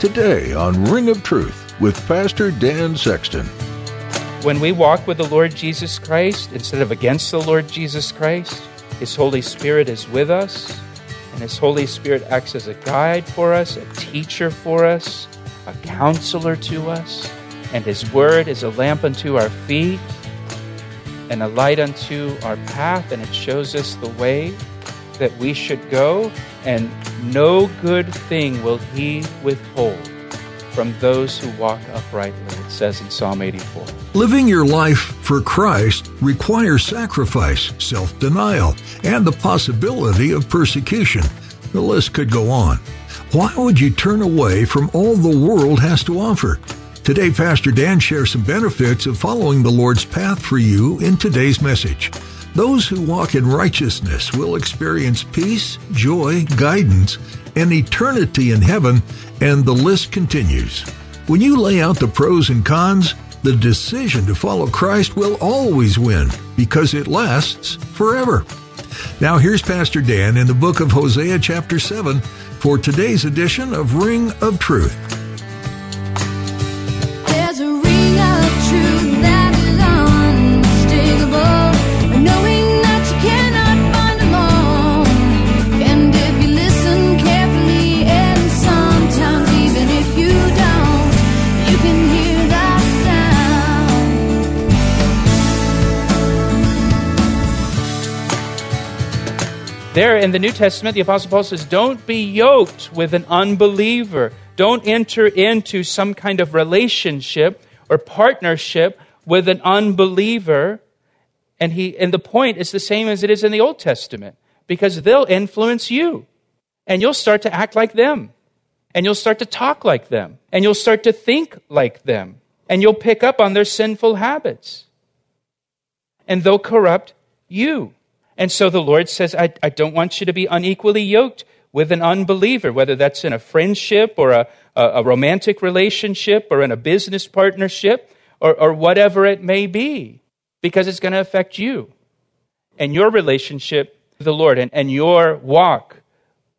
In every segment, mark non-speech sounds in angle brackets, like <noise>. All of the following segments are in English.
Today on Ring of Truth with Pastor Dan Sexton. When we walk with the Lord Jesus Christ instead of against the Lord Jesus Christ, His Holy Spirit is with us, and His Holy Spirit acts as a guide for us, a teacher for us, a counselor to us, and His Word is a lamp unto our feet and a light unto our path, and it shows us the way that we should go, and no good thing will He withhold from those who walk uprightly, it says in Psalm 84. Living your life for Christ requires sacrifice, self denial, and the possibility of persecution. The list could go on. Why would you turn away from all the world has to offer? Today, Pastor Dan shares some benefits of following the Lord's path for you in today's message. Those who walk in righteousness will experience peace, joy, guidance, and eternity in heaven, and the list continues. When you lay out the pros and cons, the decision to follow Christ will always win because it lasts forever. Now, here's Pastor Dan in the book of Hosea, chapter 7, for today's edition of Ring of Truth. There in the New Testament, the Apostle Paul says, Don't be yoked with an unbeliever. Don't enter into some kind of relationship or partnership with an unbeliever. And, he, and the point is the same as it is in the Old Testament because they'll influence you. And you'll start to act like them. And you'll start to talk like them. And you'll start to think like them. And you'll pick up on their sinful habits. And they'll corrupt you. And so the Lord says, I, I don't want you to be unequally yoked with an unbeliever, whether that's in a friendship or a, a, a romantic relationship or in a business partnership or, or whatever it may be, because it's going to affect you and your relationship with the Lord and, and your walk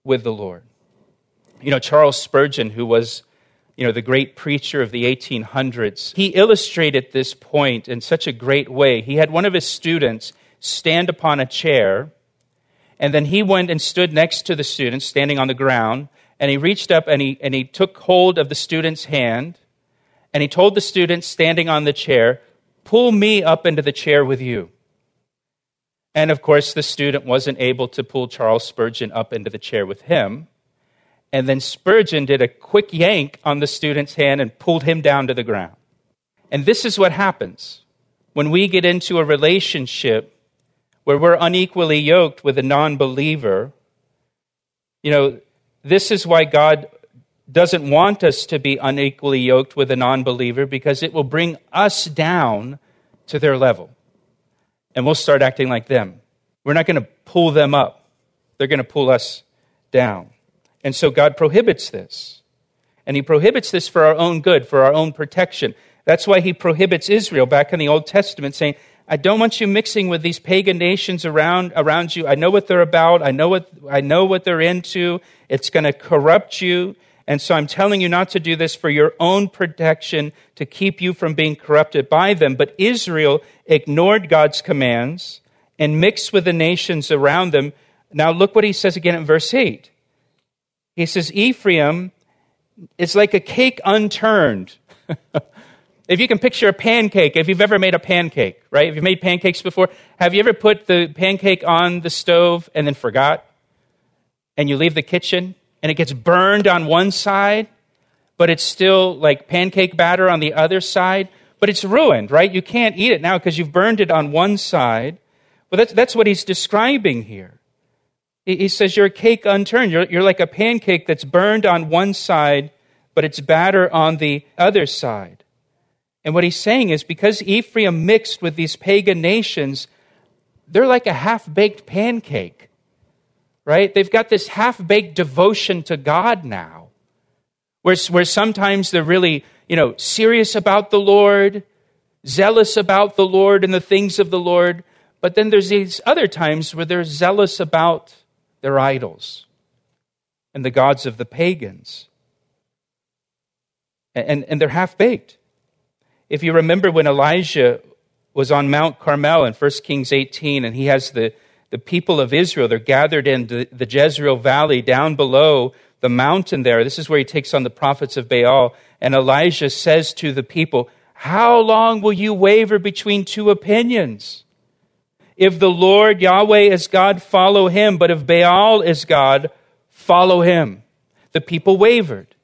with the Lord. You know, Charles Spurgeon, who was you know, the great preacher of the 1800s, he illustrated this point in such a great way. He had one of his students stand upon a chair, and then he went and stood next to the student, standing on the ground, and he reached up and he, and he took hold of the student's hand, and he told the student standing on the chair, Pull me up into the chair with you. And of course, the student wasn't able to pull Charles Spurgeon up into the chair with him. And then Spurgeon did a quick yank on the student's hand and pulled him down to the ground. And this is what happens when we get into a relationship where we're unequally yoked with a non believer. You know, this is why God doesn't want us to be unequally yoked with a non believer because it will bring us down to their level. And we'll start acting like them. We're not going to pull them up, they're going to pull us down. And so God prohibits this. And He prohibits this for our own good, for our own protection. That's why He prohibits Israel back in the Old Testament, saying, I don't want you mixing with these pagan nations around, around you. I know what they're about. I know what, I know what they're into. It's going to corrupt you. And so I'm telling you not to do this for your own protection, to keep you from being corrupted by them. But Israel ignored God's commands and mixed with the nations around them. Now look what he says again in verse 8. He says, Ephraim is like a cake unturned. <laughs> if you can picture a pancake, if you've ever made a pancake, right? If you've made pancakes before, have you ever put the pancake on the stove and then forgot? And you leave the kitchen and it gets burned on one side, but it's still like pancake batter on the other side, but it's ruined, right? You can't eat it now because you've burned it on one side. Well, that's, that's what he's describing here. He says, You're a cake unturned. You're, you're like a pancake that's burned on one side, but it's batter on the other side. And what he's saying is because Ephraim mixed with these pagan nations, they're like a half baked pancake, right? They've got this half baked devotion to God now, where, where sometimes they're really, you know, serious about the Lord, zealous about the Lord and the things of the Lord. But then there's these other times where they're zealous about their idols and the gods of the pagans. And, and they're half baked. If you remember when Elijah was on Mount Carmel in 1 Kings 18, and he has the, the people of Israel, they're gathered in the, the Jezreel Valley down below the mountain there. This is where he takes on the prophets of Baal. And Elijah says to the people, How long will you waver between two opinions? If the Lord Yahweh is God, follow him. But if Baal is God, follow him. The people wavered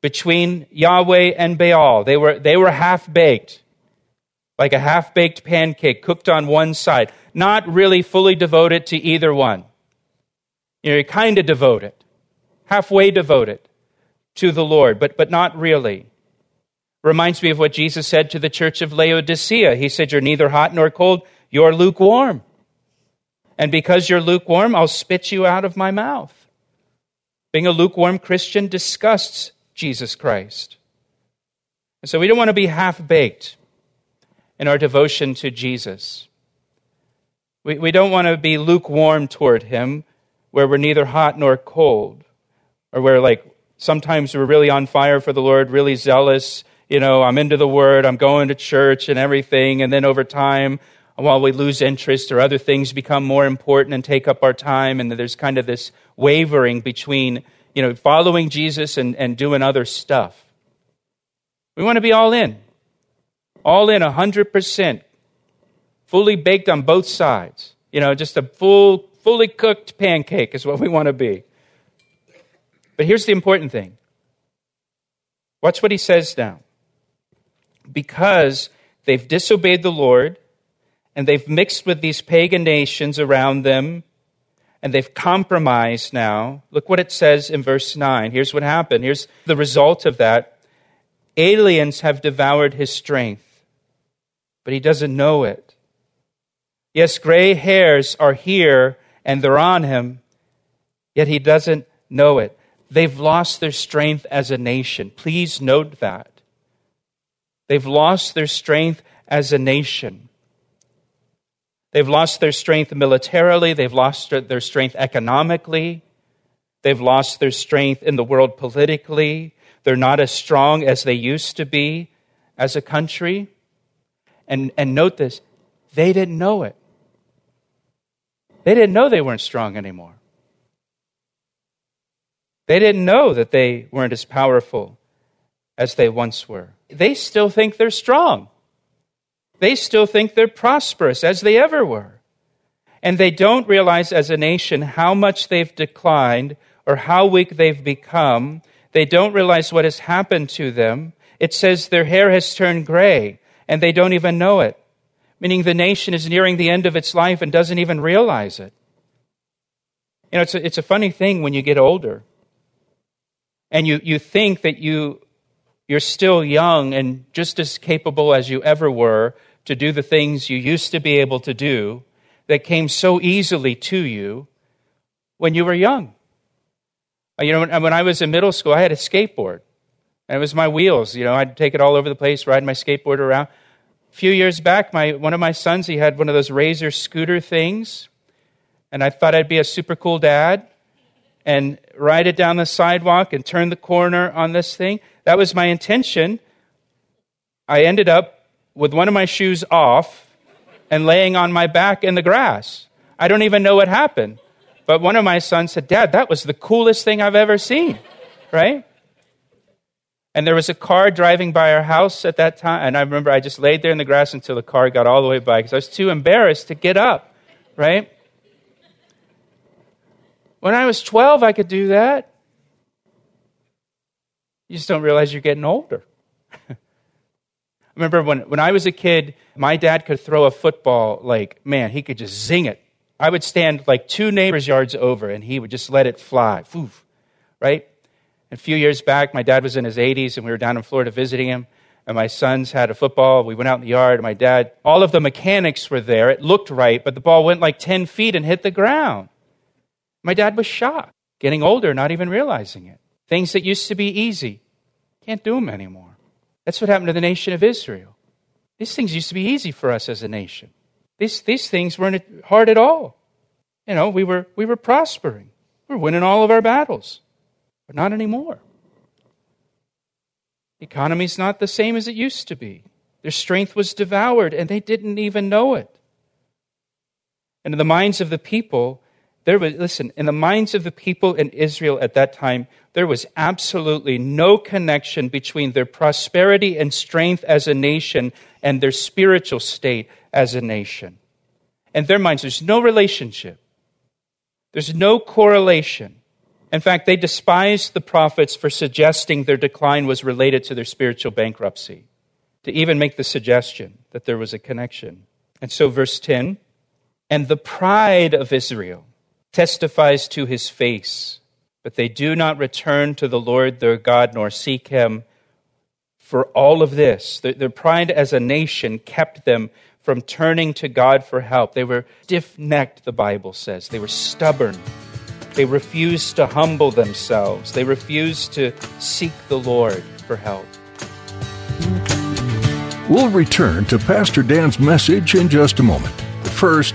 between Yahweh and Baal. They were, they were half baked, like a half baked pancake cooked on one side, not really fully devoted to either one. You know, you're kind of devoted, halfway devoted to the Lord, but, but not really. Reminds me of what Jesus said to the church of Laodicea. He said, You're neither hot nor cold, you're lukewarm. And because you're lukewarm, I'll spit you out of my mouth. Being a lukewarm Christian disgusts Jesus Christ. And so we don't want to be half baked in our devotion to Jesus. We, we don't want to be lukewarm toward Him, where we're neither hot nor cold, or where, like, sometimes we're really on fire for the Lord, really zealous. You know, I'm into the Word, I'm going to church and everything, and then over time, while we lose interest or other things become more important and take up our time, and there's kind of this wavering between you know, following Jesus and, and doing other stuff. We want to be all in, all in 100%, fully baked on both sides. You know, just a full, fully cooked pancake is what we want to be. But here's the important thing watch what he says now. Because they've disobeyed the Lord and they've mixed with these pagan nations around them and they've compromised now. Look what it says in verse 9. Here's what happened. Here's the result of that. Aliens have devoured his strength, but he doesn't know it. Yes, gray hairs are here and they're on him, yet he doesn't know it. They've lost their strength as a nation. Please note that. They've lost their strength as a nation. They've lost their strength militarily, they've lost their strength economically, they've lost their strength in the world politically. They're not as strong as they used to be as a country. And, and note this they didn't know it. They didn't know they weren't strong anymore. They didn't know that they weren't as powerful as they once were. They still think they're strong. They still think they're prosperous as they ever were. And they don't realize as a nation how much they've declined or how weak they've become. They don't realize what has happened to them. It says their hair has turned gray and they don't even know it, meaning the nation is nearing the end of its life and doesn't even realize it. You know, it's a, it's a funny thing when you get older and you, you think that you, you're still young and just as capable as you ever were, to do the things you used to be able to do that came so easily to you when you were young. Uh, you know, when I was in middle school, I had a skateboard. And it was my wheels. You know, I'd take it all over the place, ride my skateboard around. A few years back, my, one of my sons, he had one of those Razor scooter things. And I thought I'd be a super cool dad and ride it down the sidewalk and turn the corner on this thing. That was my intention. I ended up with one of my shoes off and laying on my back in the grass. I don't even know what happened. But one of my sons said, Dad, that was the coolest thing I've ever seen, right? And there was a car driving by our house at that time. And I remember I just laid there in the grass until the car got all the way by because I was too embarrassed to get up, right? When I was 12, I could do that. You just don't realize you're getting older <laughs> remember when, when I was a kid, my dad could throw a football like, man, he could just zing it I would stand like two neighbors' yards over, and he would just let it fly. Right? And a few years back, my dad was in his 80s, and we were down in Florida visiting him. And my sons had a football. We went out in the yard. My dad, all of the mechanics were there. It looked right, but the ball went like 10 feet and hit the ground. My dad was shocked, getting older, not even realizing it. Things that used to be easy, can't do them anymore. That's what happened to the nation of Israel. These things used to be easy for us as a nation. These, these things weren't hard at all. You know, we were, we were prospering. We were winning all of our battles, but not anymore. The economy's not the same as it used to be. Their strength was devoured, and they didn't even know it. And in the minds of the people, there was, listen, in the minds of the people in Israel at that time, there was absolutely no connection between their prosperity and strength as a nation and their spiritual state as a nation. In their minds, there's no relationship, there's no correlation. In fact, they despised the prophets for suggesting their decline was related to their spiritual bankruptcy, to even make the suggestion that there was a connection. And so, verse 10 and the pride of Israel testifies to his face, but they do not return to the Lord their God nor seek him. For all of this, their, pride as a nation kept them from turning to God for help. They were stiff necked, the Bible says. They were stubborn. They refused to humble themselves. They refused to seek the Lord for help. We'll return to Pastor Dan's message in just a moment. First,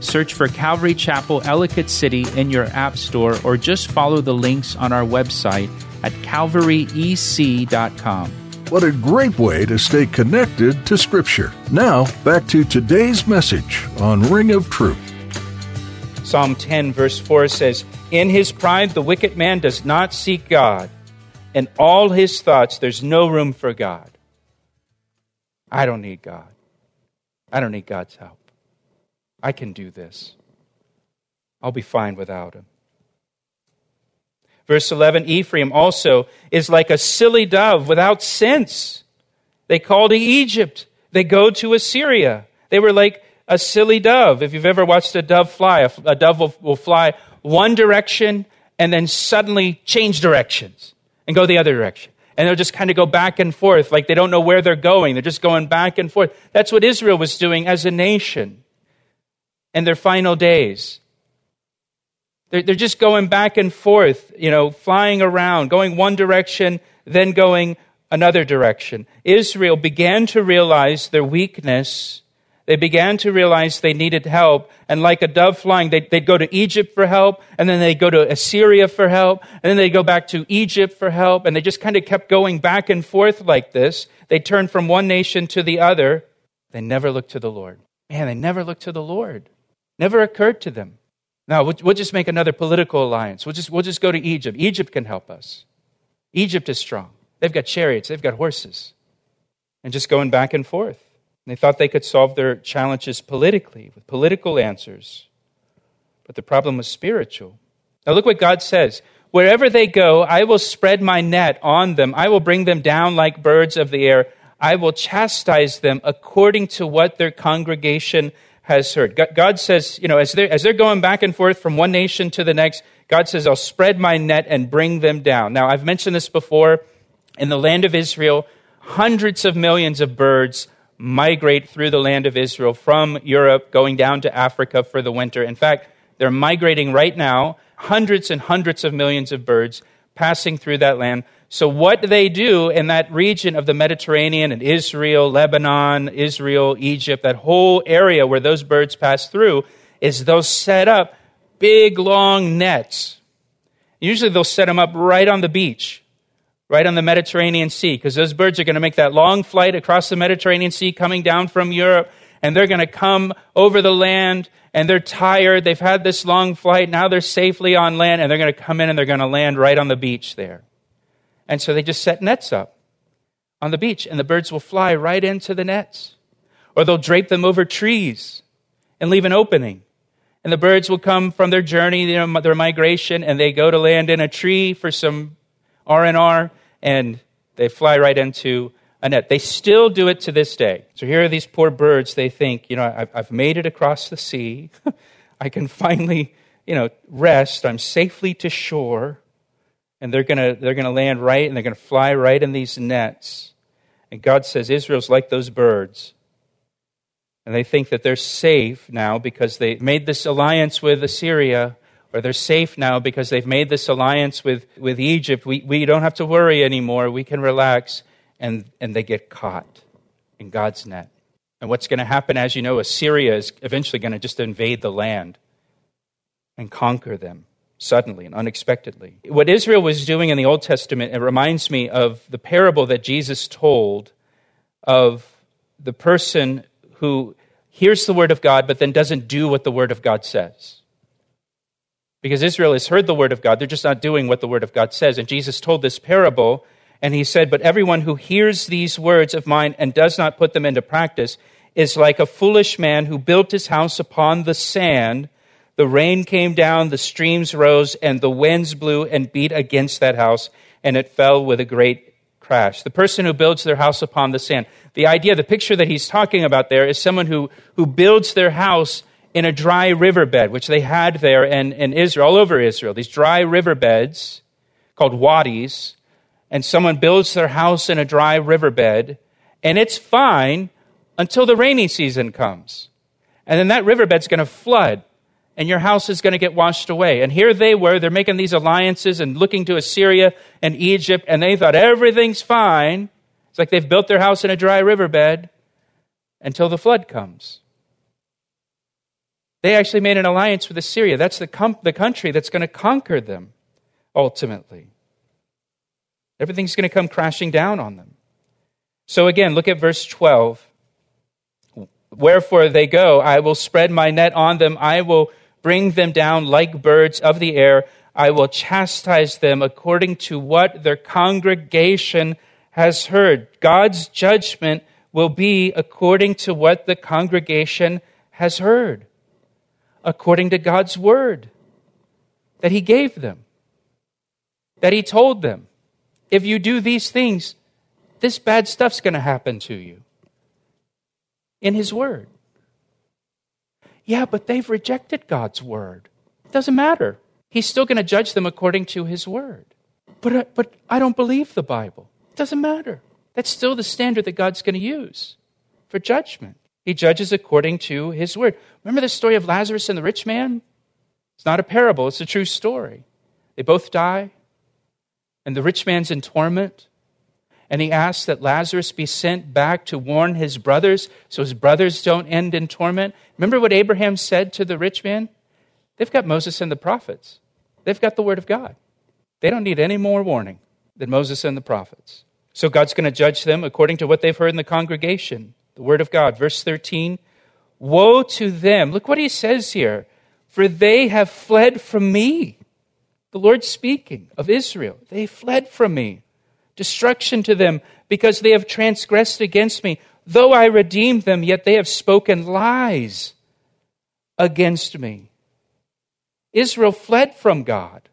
search for Calvary Chapel Ellicott City in your app store, or just follow the links on our website at calvaryec.com. What a great way to stay connected to Scripture. Now, back to today's message on Ring of Truth. Psalm 10, verse 4 says, In his pride, the wicked man does not seek God. In all his thoughts, there's no room for God. I don't need God. I don't need God's help. I can do this. I'll be fine without him. Verse 11 Ephraim also is like a silly dove without sense. They call to Egypt, they go to Assyria. They were like a silly dove. If you've ever watched a dove fly, a, dove will, will fly one direction and then suddenly change directions and go the other direction. And they'll just kind of go back and forth like they don't know where they're going. They're just going back and forth. That's what Israel was doing as a nation in their final days. They're, they're just going back and forth, you know, flying around, going one direction, then going another direction. Israel began to realize their weakness. They began to realize they needed help. And like a dove flying, they'd, they'd go to Egypt for help, and then they'd go to Assyria for help, and then they'd go back to Egypt for help. And they just kind of kept going back and forth like this. They turned from one nation to the other. They never looked to the Lord. Man, they never looked to the Lord. Never occurred to them. Now, we'll, just make another political alliance. We'll just, we'll just go to Egypt. Egypt can help us. Egypt is strong. They've got chariots, they've got horses. And just going back and forth. And they thought they could solve their challenges politically, with political answers. But the problem was spiritual. Now, look what God says Wherever they go, I will spread my net on them. I will bring them down like birds of the air. I will chastise them according to what their congregation has heard. God says, you know, as they're, as they're going back and forth from one nation to the next, God says, I'll spread my net and bring them down. Now, I've mentioned this before. In the land of Israel, hundreds of millions of birds migrate through the land of Israel from Europe going down to Africa for the winter. In fact, they're migrating right now, hundreds and hundreds of millions of birds passing through that land. So, what they do in that region of the Mediterranean and Israel, Lebanon, Israel, Egypt, that whole area where those birds pass through, is they'll set up big, long nets. Usually, they'll set them up right on the beach, right on the Mediterranean Sea, because those birds are going to make that long flight across the Mediterranean Sea coming down from Europe, and they're going to come over the land and they're tired. They've had this long flight. Now they're safely on land, and they're going to come in and they're going to land right on the beach there. And so they just set nets up on the beach, and the birds will fly right into the nets. Or they'll drape them over trees and leave an opening. And the birds will come from their journey, you know, their migration, and they go to land in a tree for some R&R, and they fly right into a net. They still do it to this day. So here are these poor birds. They think, you know, I've, I've made it across the sea. <laughs> I can finally, you know, rest. I'm safely to shore. And they're going to they're going to land right and they're going to fly right in these nets. And God says Israel's like those birds. And they think that they're safe now because they made this alliance with Assyria, or they're safe now because they've made this alliance with, with Egypt. We, we don't have to worry anymore. We can relax. And, and they get caught in God's net. And what's going to happen, as you know, Assyria is eventually going to just invade the land and conquer them suddenly and unexpectedly. What Israel was doing in the Old Testament, it reminds me of the parable that Jesus told of the person who hears the word of God but then doesn't do what the word of God says. Because Israel has heard the word of God, they're just not doing what the word of God says. And Jesus told this parable, and he said, But everyone who hears these words of mine and does not put them into practice is like a foolish man who built his house upon the sand. The rain came down, the streams rose, and the winds blew and beat against that house, and it fell with a great crash. The person who builds their house upon the sand. The idea, the picture that he's talking about there is someone who, who builds their house in a dry riverbed, which they had there in, in Israel, all over Israel, these dry riverbeds called wadis. And someone builds their house in a dry riverbed, and it's fine until the rainy season comes. And then that riverbed's going to flood and your house is going to get washed away. And here they were, they're making these alliances and looking to Assyria and Egypt, and they thought everything's fine. It's like they've built their house in a dry riverbed until the flood comes. They actually made an alliance with Assyria. That's the, com- the country that's going to conquer them ultimately. Everything's going to come crashing down on them. So again, look at verse 12. Wherefore they go, I will spread my net on them, I will bring them down like birds of the air. I will chastise them according to what their congregation has heard. God's judgment will be according to what the congregation has heard, according to God's word that He gave them, that He told them. If you do these things, this bad stuff's going to happen to you in His word. Yeah, but they've rejected God's word. It doesn't matter. He's still going to judge them according to his word. But, uh, but I don't believe the Bible. It doesn't matter. That's still the standard that God's going to use for judgment. He judges according to his word. Remember the story of Lazarus and the rich man? It's not a parable, it's a true story. They both die, and the rich man's in torment and he asks that Lazarus be sent back to warn his brothers so his brothers don't end in torment. Remember what Abraham said to the rich man? They've got Moses and the prophets, they've got the word of God. They don't need any more warning than Moses and the prophets. So God's going to judge them according to what they've heard in the congregation, the word of God. Verse 13 Woe to them. Look what he says here. For they have fled from me. The Lord speaking of Israel. They fled from me destruction to them, because they have transgressed against me. Though I redeemed them, yet they have spoken lies against me. Israel fled from God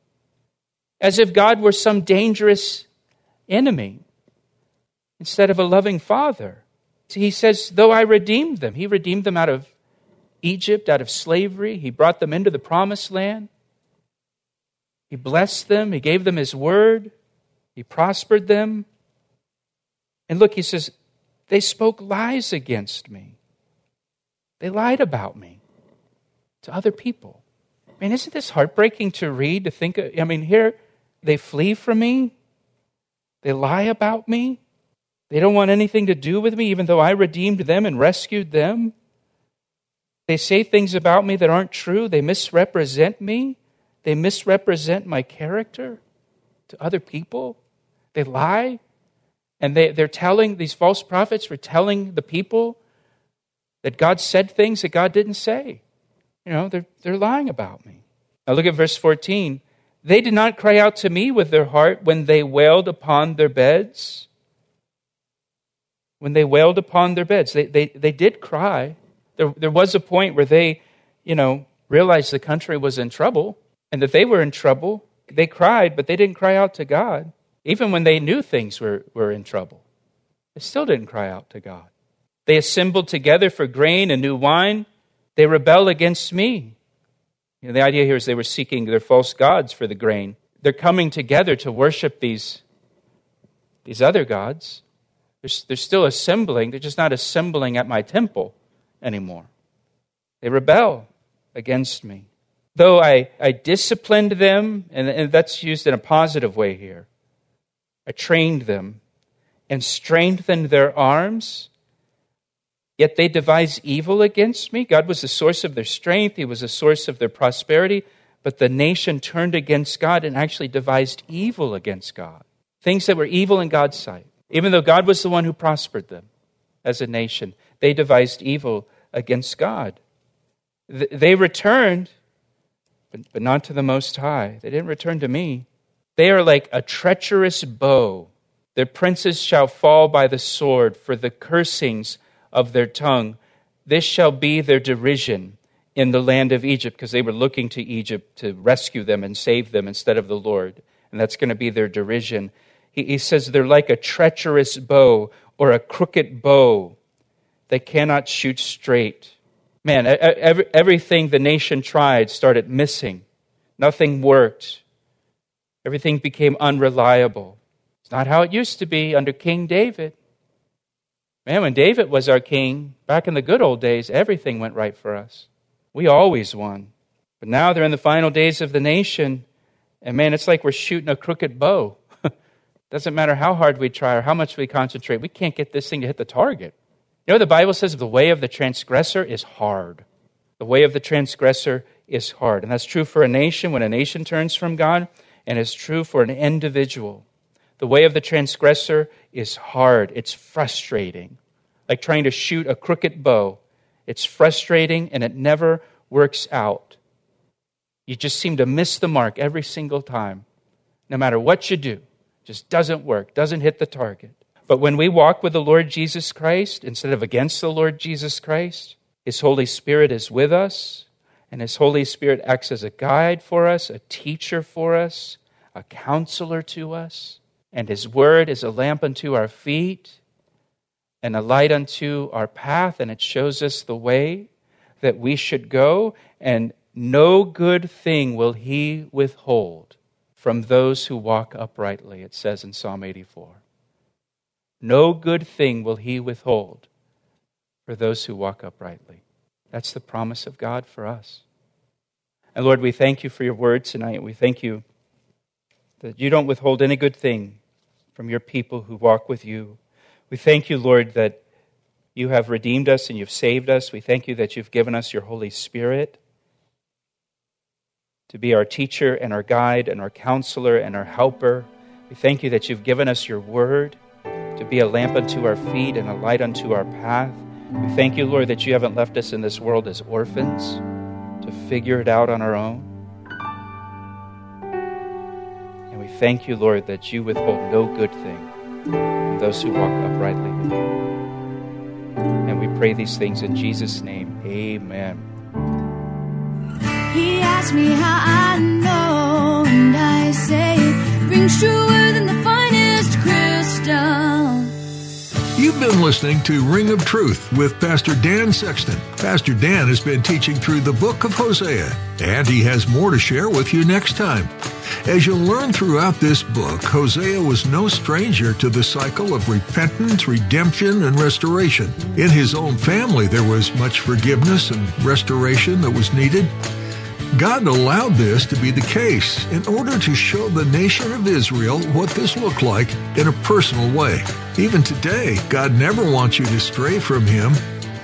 as if God were some dangerous enemy instead of a loving father. He says, Though I redeemed them, He redeemed them out of Egypt, out of slavery. He brought them into the promised land. He blessed them, He gave them His word. He prospered them. And look, he says, they spoke lies against me. They lied about me to other people. I mean, isn't this heartbreaking to read? To think, of, I mean, here they flee from me, they lie about me, they don't want anything to do with me, even though I redeemed them and rescued them. They say things about me that aren't true, they misrepresent me, they misrepresent my character to other people. They lie. And they, they're telling, these false prophets were telling the people that God said things that God didn't say. You know, they're, they're lying about me. Now look at verse 14. They did not cry out to me with their heart when they wailed upon their beds. When they wailed upon their beds, they, they, they did cry. There, there was a point where they, you know, realized the country was in trouble and that they were in trouble. They cried, but they didn't cry out to God. Even when they knew things were, were in trouble, they still didn't cry out to God. They assembled together for grain and new wine. They rebel against me. You know, the idea here is they were seeking their false gods for the grain. They're coming together to worship these, these other gods. They're, they're still assembling, they're just not assembling at my temple anymore. They rebel against me. Though I, I disciplined them, and, and that's used in a positive way here, I trained them and strengthened their arms Yet they devised evil against me. God was the source of their strength, He was the source of their prosperity. But the nation turned against God and actually devised evil against God. Things that were evil in God's sight. Even though God was the one who prospered them as a nation, they devised evil against God. They returned, but not to the Most High. They didn't return to me. They are like a treacherous bow. Their princes shall fall by the sword, for the cursings of their tongue. This shall be their derision in the land of Egypt, because they were looking to Egypt to rescue them and save them instead of the Lord. And that's going to be their derision. He, he says they're like a treacherous bow or a crooked bow. They cannot shoot straight. Man, every, everything the nation tried started missing. Nothing worked. Everything became unreliable. It's not how it used to be under King David. Man, when David was our king, back in the good old days, everything went right for us. We always won. But now they're in the final days of the nation, and man, it's like we're shooting a crooked bow. <laughs> Doesn't matter how hard we try or how much we concentrate, we can't get this thing to hit the target. You know, the Bible says the way of the transgressor is hard. The way of the transgressor is hard. And that's true for a nation when a nation turns from God, and it's true for an individual. The way of the transgressor is hard, it's frustrating. Like trying to shoot a crooked bow. It's frustrating and it never works out. You just seem to miss the mark every single time. No matter what you do, just doesn't work, doesn't hit the target. But when we walk with the Lord Jesus Christ instead of against the Lord Jesus Christ, His Holy Spirit is with us, and His Holy Spirit acts as a guide for us, a teacher for us, a counselor to us and his word is a lamp unto our feet and a light unto our path, and it shows us the way that we should go, and no good thing will he withhold from those who walk uprightly, it says in Psalm 84. No good thing will he withhold for those who walk uprightly. That's the promise of God for us. And Lord, we thank you for your word tonight. We thank you that you don't withhold any good thing from your people who walk with you. We thank you, Lord, that you have redeemed us and you've saved us. We thank you that you've given us your Holy Spirit to be our teacher and our guide and our counselor and our helper. We thank you that you've given us your word to be a lamp unto our feet and a light unto our path. We thank you, Lord, that you haven't left us in this world as orphans to figure it out on our own. And we thank you, Lord, that you withhold no good thing from those who walk uprightly with you. And we pray these things in Jesus' name. Amen. He asked me how I know, been listening to Ring of Truth with Pastor Dan Sexton. Pastor Dan has been teaching through the book of Hosea, and he has more to share with you next time. As you'll learn throughout this book, Hosea was no stranger to the cycle of repentance, redemption, and restoration. In his own family, there was much forgiveness and restoration that was needed. God allowed this to be the case in order to show the nation of Israel what this looked like in a personal way. Even today, God never wants you to stray from Him,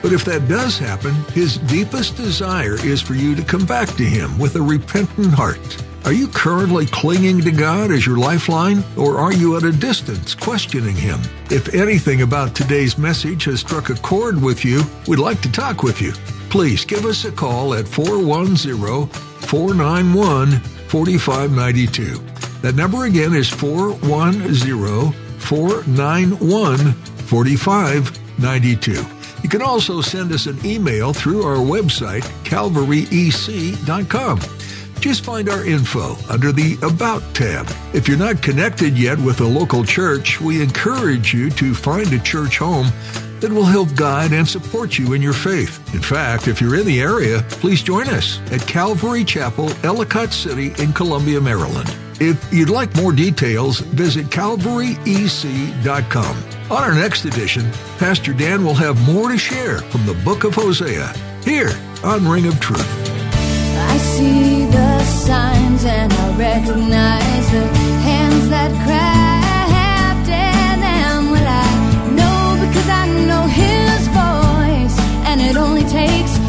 but if that does happen, His deepest desire is for you to come back to Him with a repentant heart. Are you currently clinging to God as your lifeline, or are you at a distance questioning Him? If anything about today's message has struck a chord with you, we'd like to talk with you. Please give us a call at 410 491 4592. That number again is 410 491 4592. You can also send us an email through our website, calvaryec.com. Just find our info under the About tab. If you're not connected yet with a local church, we encourage you to find a church home that will help guide and support you in your faith. In fact, if you're in the area, please join us at Calvary Chapel, Ellicott City in Columbia, Maryland. If you'd like more details, visit calvaryec.com. On our next edition, Pastor Dan will have more to share from the book of Hosea here on Ring of Truth. I see the signs and I recognize the hands that craft it